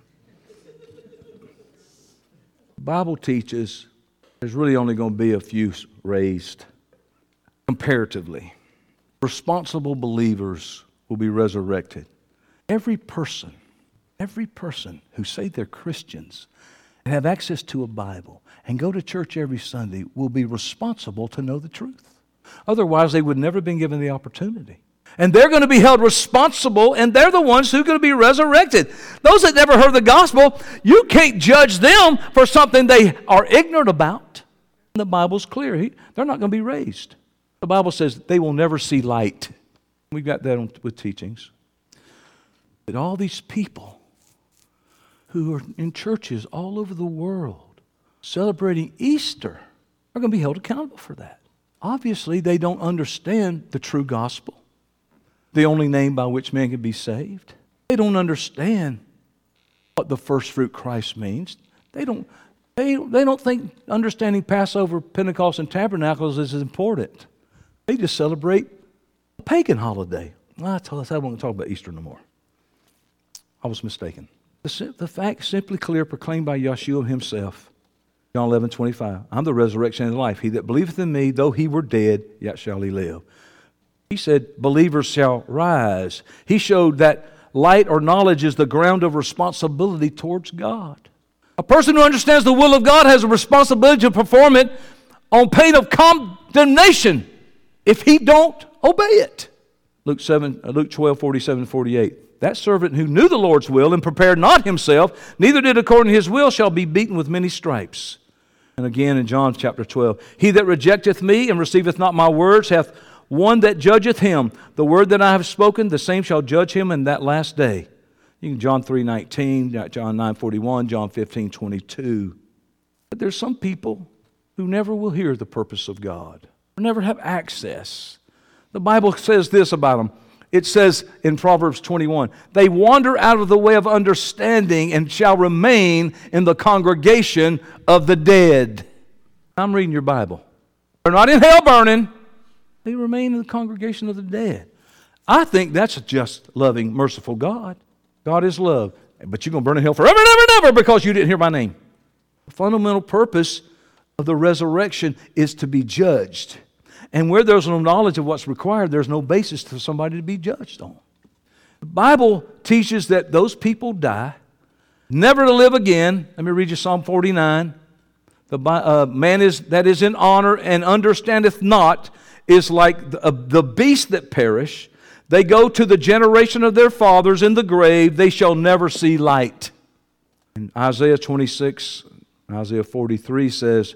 Bible teaches there's really only going to be a few raised comparatively. Responsible believers will be resurrected. Every person, every person who say they're Christians and have access to a Bible and go to church every Sunday will be responsible to know the truth. Otherwise, they would never have been given the opportunity. And they're going to be held responsible, and they're the ones who are going to be resurrected. Those that never heard the gospel, you can't judge them for something they are ignorant about. The Bible's clear. they're not going to be raised. The Bible says they will never see light. We've got that with teachings. That all these people who are in churches all over the world celebrating Easter are going to be held accountable for that. Obviously, they don't understand the true gospel, the only name by which man can be saved. They don't understand what the first fruit Christ means. They don't, they, they don't think understanding Passover, Pentecost, and Tabernacles is important. They just celebrate a pagan holiday. I, told us I won't talk about Easter no more. I was mistaken. The, the fact simply clear proclaimed by Yeshua himself John 11, 25. I'm the resurrection and the life. He that believeth in me, though he were dead, yet shall he live. He said, believers shall rise. He showed that light or knowledge is the ground of responsibility towards God. A person who understands the will of God has a responsibility to perform it on pain of condemnation if he don't obey it. Luke, 7, uh, Luke 12, 47, 48. That servant who knew the Lord's will and prepared not himself, neither did according to his will, shall be beaten with many stripes. And again in John chapter 12, he that rejecteth me and receiveth not my words hath one that judgeth him. The word that I have spoken, the same shall judge him in that last day. You can John 3 19, John 9 41, John 15 22. But there's some people who never will hear the purpose of God, or never have access. The Bible says this about them it says in Proverbs 21 they wander out of the way of understanding and shall remain in the congregation of the dead. I'm reading your Bible. They're not in hell burning, they remain in the congregation of the dead. I think that's a just loving, merciful God. God is love. But you're going to burn in hell forever and ever and ever because you didn't hear my name. The fundamental purpose of the resurrection is to be judged. And where there's no knowledge of what's required, there's no basis for somebody to be judged on. The Bible teaches that those people die, never to live again. Let me read you Psalm 49. The uh, man is that is in honor and understandeth not is like the, uh, the beasts that perish. They go to the generation of their fathers in the grave. They shall never see light. In Isaiah 26, Isaiah 43 says,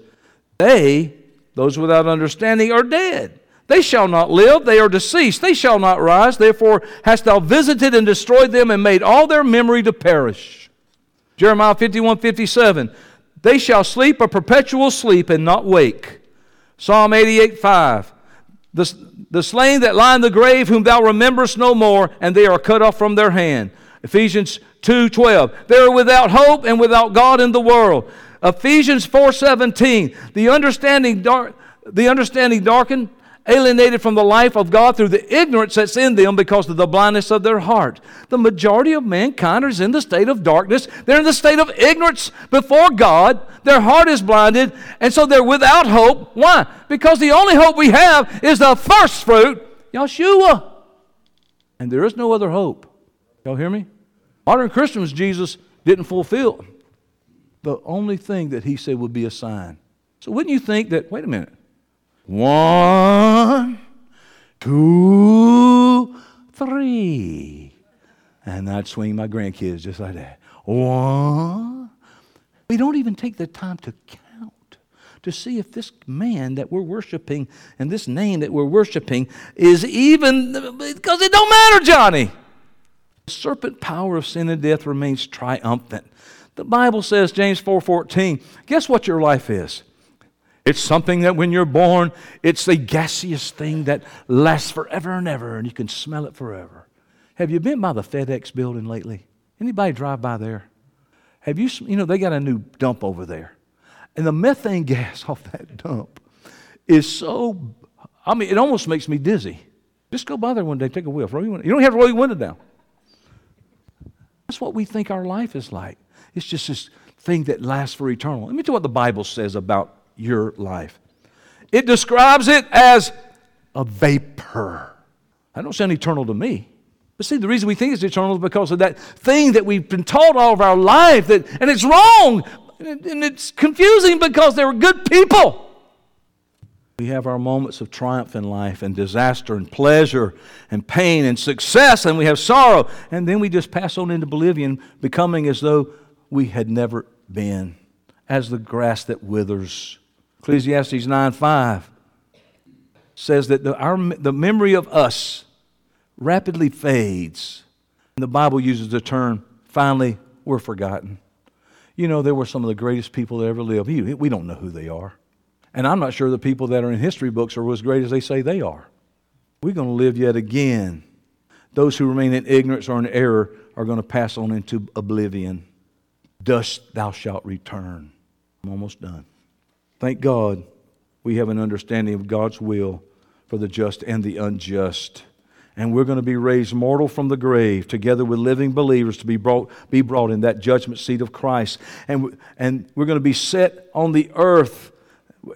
They those without understanding are dead. They shall not live, they are deceased. They shall not rise. Therefore hast thou visited and destroyed them and made all their memory to perish. Jeremiah 51 57. They shall sleep a perpetual sleep and not wake. Psalm 88 5. The, the slain that lie in the grave, whom thou rememberest no more, and they are cut off from their hand. Ephesians 2:12. They're without hope and without God in the world. Ephesians 4:17. The understanding dark, the understanding darkened, alienated from the life of God through the ignorance that's in them because of the blindness of their heart. The majority of mankind is in the state of darkness. They're in the state of ignorance before God. Their heart is blinded, and so they're without hope. Why? Because the only hope we have is the first fruit, Yeshua. And there is no other hope. Y'all hear me? Modern Christians, Jesus didn't fulfill the only thing that he said would be a sign. So wouldn't you think that, wait a minute, one, two, three. And I'd swing my grandkids just like that. One. We don't even take the time to count to see if this man that we're worshiping and this name that we're worshiping is even, because it don't matter, Johnny. The serpent power of sin and death remains triumphant. The Bible says, James 4:14, guess what your life is? It's something that when you're born, it's a gaseous thing that lasts forever and ever, and you can smell it forever. Have you been by the FedEx building lately? Anybody drive by there? Have you, you know, they got a new dump over there. And the methane gas off that dump is so, I mean, it almost makes me dizzy. Just go by there one day, take a whiff. You don't have to roll your window down. That's what we think our life is like. It's just this thing that lasts for eternal. Let me tell you what the Bible says about your life. It describes it as a vapor. That don't sound eternal to me. But see, the reason we think it's eternal is because of that thing that we've been taught all of our life, that, and it's wrong, and it's confusing because they were good people. We have our moments of triumph in life, and disaster, and pleasure, and pain, and success, and we have sorrow, and then we just pass on into oblivion, becoming as though we had never been, as the grass that withers. Ecclesiastes 9 5 says that the, our, the memory of us rapidly fades. And the Bible uses the term, finally, we're forgotten. You know, there were some of the greatest people that ever lived. We don't know who they are. And I'm not sure the people that are in history books are as great as they say they are. We're going to live yet again. Those who remain in ignorance or in error are going to pass on into oblivion. Dust thou shalt return. I'm almost done. Thank God we have an understanding of God's will for the just and the unjust. And we're going to be raised mortal from the grave together with living believers to be brought, be brought in that judgment seat of Christ. And, and we're going to be set on the earth.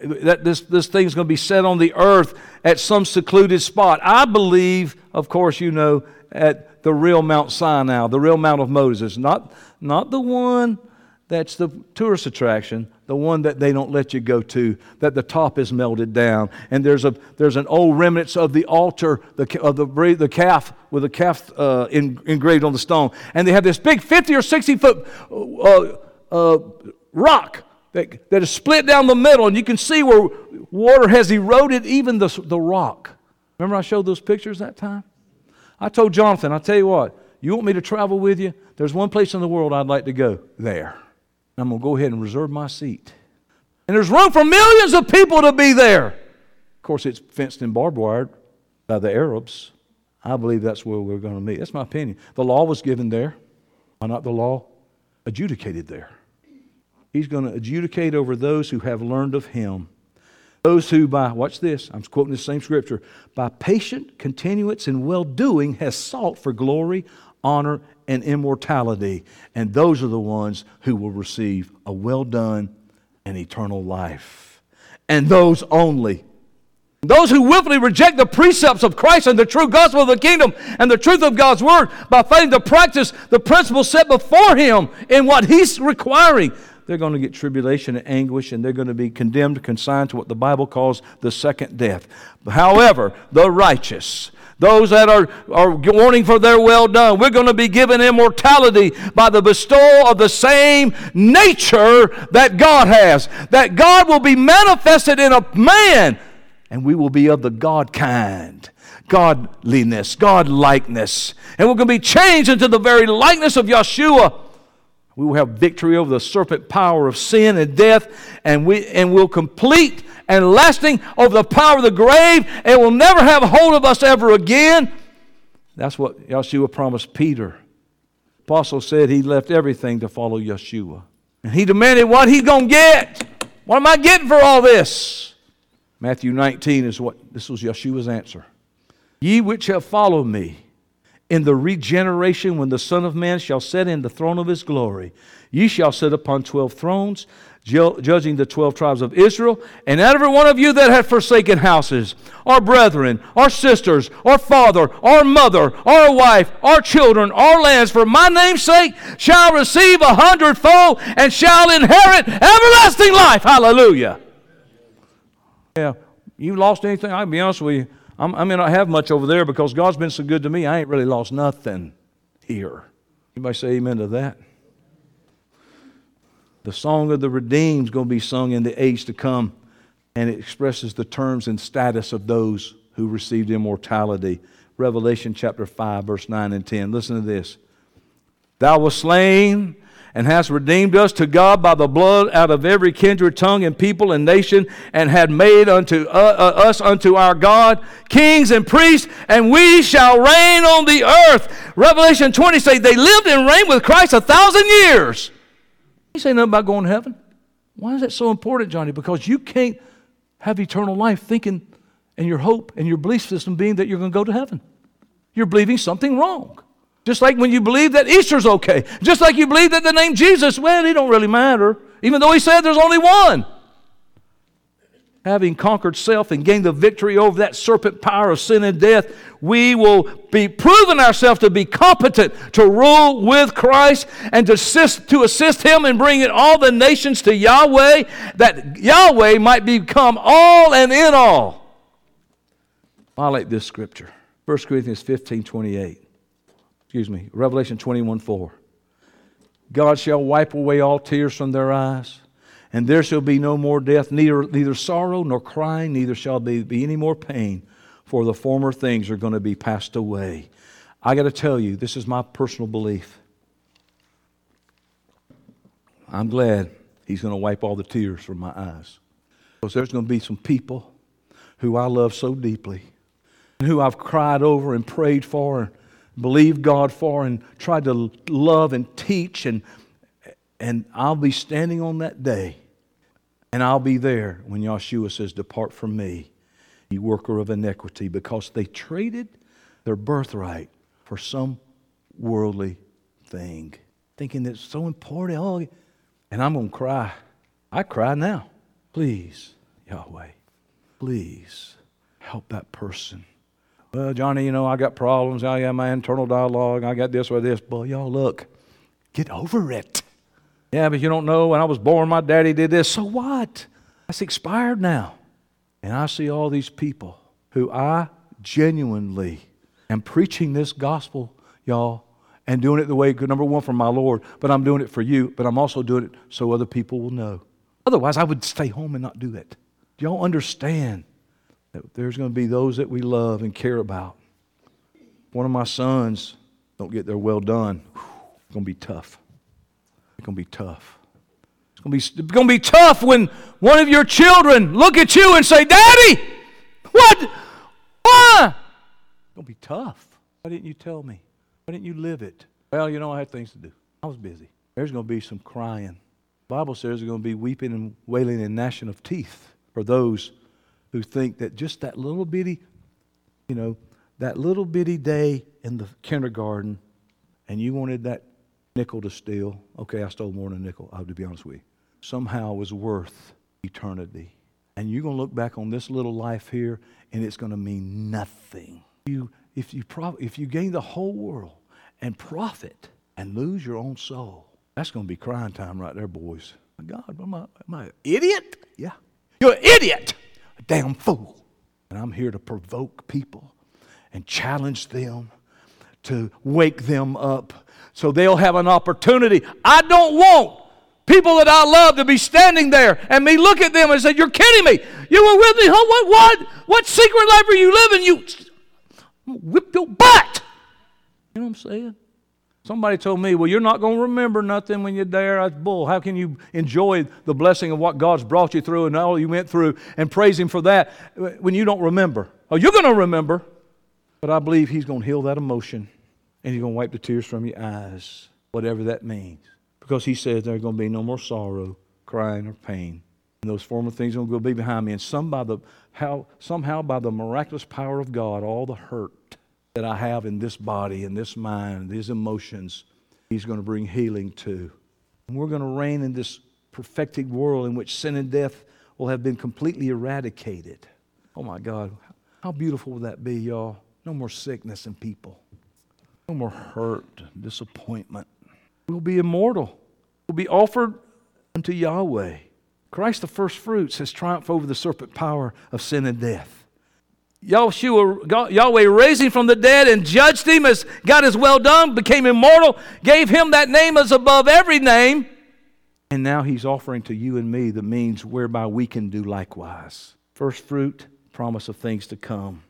That this, this thing's going to be set on the earth at some secluded spot. I believe, of course, you know, at the real Mount Sinai, the real Mount of Moses, not, not the one that's the tourist attraction, the one that they don't let you go to, that the top is melted down. And there's, a, there's an old remnants of the altar the, of the, the calf with the calf uh, in, engraved on the stone. And they have this big 50 or 60 foot uh, uh, rock that, that is split down the middle, and you can see where water has eroded even the, the rock. Remember, I showed those pictures that time? I told Jonathan, I'll tell you what, you want me to travel with you? There's one place in the world I'd like to go there. I'm going to go ahead and reserve my seat. And there's room for millions of people to be there. Of course, it's fenced and barbed wire by the Arabs. I believe that's where we're going to meet. That's my opinion. The law was given there. Why not the law adjudicated there? He's going to adjudicate over those who have learned of him. Those who, by, watch this, I'm quoting the same scripture, by patient continuance in well doing has sought for glory, honor, and immortality. And those are the ones who will receive a well done and eternal life. And those only. Those who willfully reject the precepts of Christ and the true gospel of the kingdom and the truth of God's word by failing to practice the principles set before Him in what He's requiring, they're going to get tribulation and anguish and they're going to be condemned, consigned to what the Bible calls the second death. However, the righteous, those that are, are warning for their well done. We're going to be given immortality by the bestowal of the same nature that God has. That God will be manifested in a man, and we will be of the God kind. Godliness, God likeness. And we're going to be changed into the very likeness of Yeshua. We will have victory over the serpent power of sin and death, and, we, and we'll complete and lasting over the power of the grave, and will never have hold of us ever again. That's what Yeshua promised Peter. apostle said he left everything to follow Yeshua. And he demanded what he's going to get. What am I getting for all this? Matthew 19 is what this was Yeshua's answer. Ye which have followed me in the regeneration when the Son of Man shall sit in the throne of his glory, ye shall sit upon twelve thrones judging the 12 tribes of Israel, and every one of you that hath forsaken houses, or brethren, or sisters, or father, or mother, or wife, or children, or lands, for my name's sake, shall receive a hundredfold and shall inherit everlasting life. Hallelujah. Yeah, you lost anything? I'll be honest with you. I'm, i may not have much over there because God's been so good to me. I ain't really lost nothing here. Anybody say amen to that? The song of the redeemed is going to be sung in the age to come, and it expresses the terms and status of those who received immortality. Revelation chapter 5, verse 9 and 10. Listen to this. Thou wast slain and hast redeemed us to God by the blood out of every kindred, tongue, and people and nation, and had made unto uh, uh, us unto our God kings and priests, and we shall reign on the earth. Revelation 20 say they lived and reigned with Christ a thousand years. He say nothing about going to heaven. Why is that so important, Johnny? Because you can't have eternal life thinking and your hope and your belief system being that you're going to go to heaven. You're believing something wrong. Just like when you believe that Easter's okay. Just like you believe that the name Jesus, well, it don't really matter. Even though he said there's only one having conquered self and gained the victory over that serpent power of sin and death, we will be proven ourselves to be competent to rule with Christ and to assist, to assist Him in bringing all the nations to Yahweh, that Yahweh might become all and in all. Violate this scripture 1 Corinthians 15 28. Excuse me, Revelation 21 4. God shall wipe away all tears from their eyes and there shall be no more death, neither, neither sorrow nor crying, neither shall there be any more pain, for the former things are going to be passed away. I got to tell you, this is my personal belief. I'm glad he's going to wipe all the tears from my eyes. Because there's going to be some people who I love so deeply, and who I've cried over and prayed for believed God for and tried to love and teach and and I'll be standing on that day and I'll be there when Yeshua says, Depart from me, you worker of iniquity, because they traded their birthright for some worldly thing, thinking it's so important. Oh, and I'm going to cry. I cry now. Please, Yahweh, please help that person. Well, Johnny, you know, I got problems. Oh, I got my internal dialogue. I got this or this. But y'all, look, get over it. Yeah, but you don't know when I was born, my daddy did this. So what? That's expired now. And I see all these people who I genuinely am preaching this gospel, y'all, and doing it the way, number one, for my Lord, but I'm doing it for you, but I'm also doing it so other people will know. Otherwise, I would stay home and not do it. Do y'all understand that there's going to be those that we love and care about? One of my sons don't get there well done. It's going to be tough. It's going to be tough. It's going to be, going to be tough when one of your children look at you and say, Daddy, what? Why? It's going to be tough. Why didn't you tell me? Why didn't you live it? Well, you know, I had things to do. I was busy. There's going to be some crying. The Bible says there's going to be weeping and wailing and gnashing of teeth for those who think that just that little bitty, you know, that little bitty day in the kindergarten, and you wanted that nickel to steal. Okay, I stole more than a nickel, I have to be honest with you. Somehow was worth eternity. And you're going to look back on this little life here, and it's going to mean nothing. You, if, you pro- if you gain the whole world and profit and lose your own soul, that's going to be crying time right there, boys. My God, am I, am I an idiot? Yeah. You're an idiot, damn fool. And I'm here to provoke people and challenge them to wake them up so they'll have an opportunity. I don't want people that I love to be standing there and me look at them and say, You're kidding me. You were with me. Huh? What, what, what secret life are you living? You whip your butt. You know what I'm saying? Somebody told me, Well, you're not going to remember nothing when you're there. That's bull. How can you enjoy the blessing of what God's brought you through and all you went through and praise Him for that when you don't remember? Oh, you're going to remember. But I believe He's going to heal that emotion and He's going to wipe the tears from your eyes. whatever that means. Because he says there's going to be no more sorrow, crying, or pain. And those former things are going to be behind me. And some by the, how, somehow, by the miraculous power of God, all the hurt that I have in this body, in this mind, these emotions, he's going to bring healing to. And we're going to reign in this perfected world in which sin and death will have been completely eradicated. Oh my God, how beautiful would that be, y'all? No more sickness in people, no more hurt, disappointment. We'll be immortal. We'll be offered unto Yahweh. Christ, the first fruits, has triumphed over the serpent power of sin and death. Yahweh raised him from the dead and judged him as God is well done, became immortal, gave him that name as above every name. And now he's offering to you and me the means whereby we can do likewise. First fruit, promise of things to come.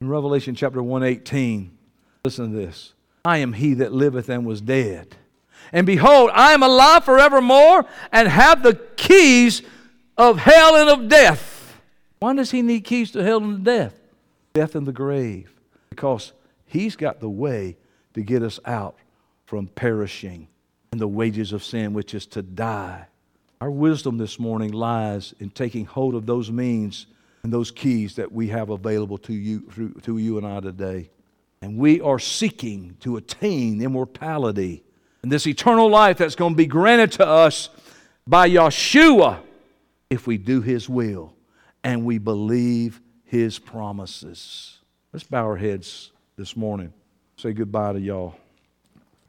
In Revelation chapter 118, listen to this. I am he that liveth and was dead. And behold, I am alive forevermore and have the keys of hell and of death. Why does he need keys to hell and death? Death and the grave. Because he's got the way to get us out from perishing and the wages of sin, which is to die. Our wisdom this morning lies in taking hold of those means and those keys that we have available to you, through, to you and I today. And we are seeking to attain immortality and this eternal life that's going to be granted to us by Yeshua if we do His will and we believe His promises. Let's bow our heads this morning. Say goodbye to y'all.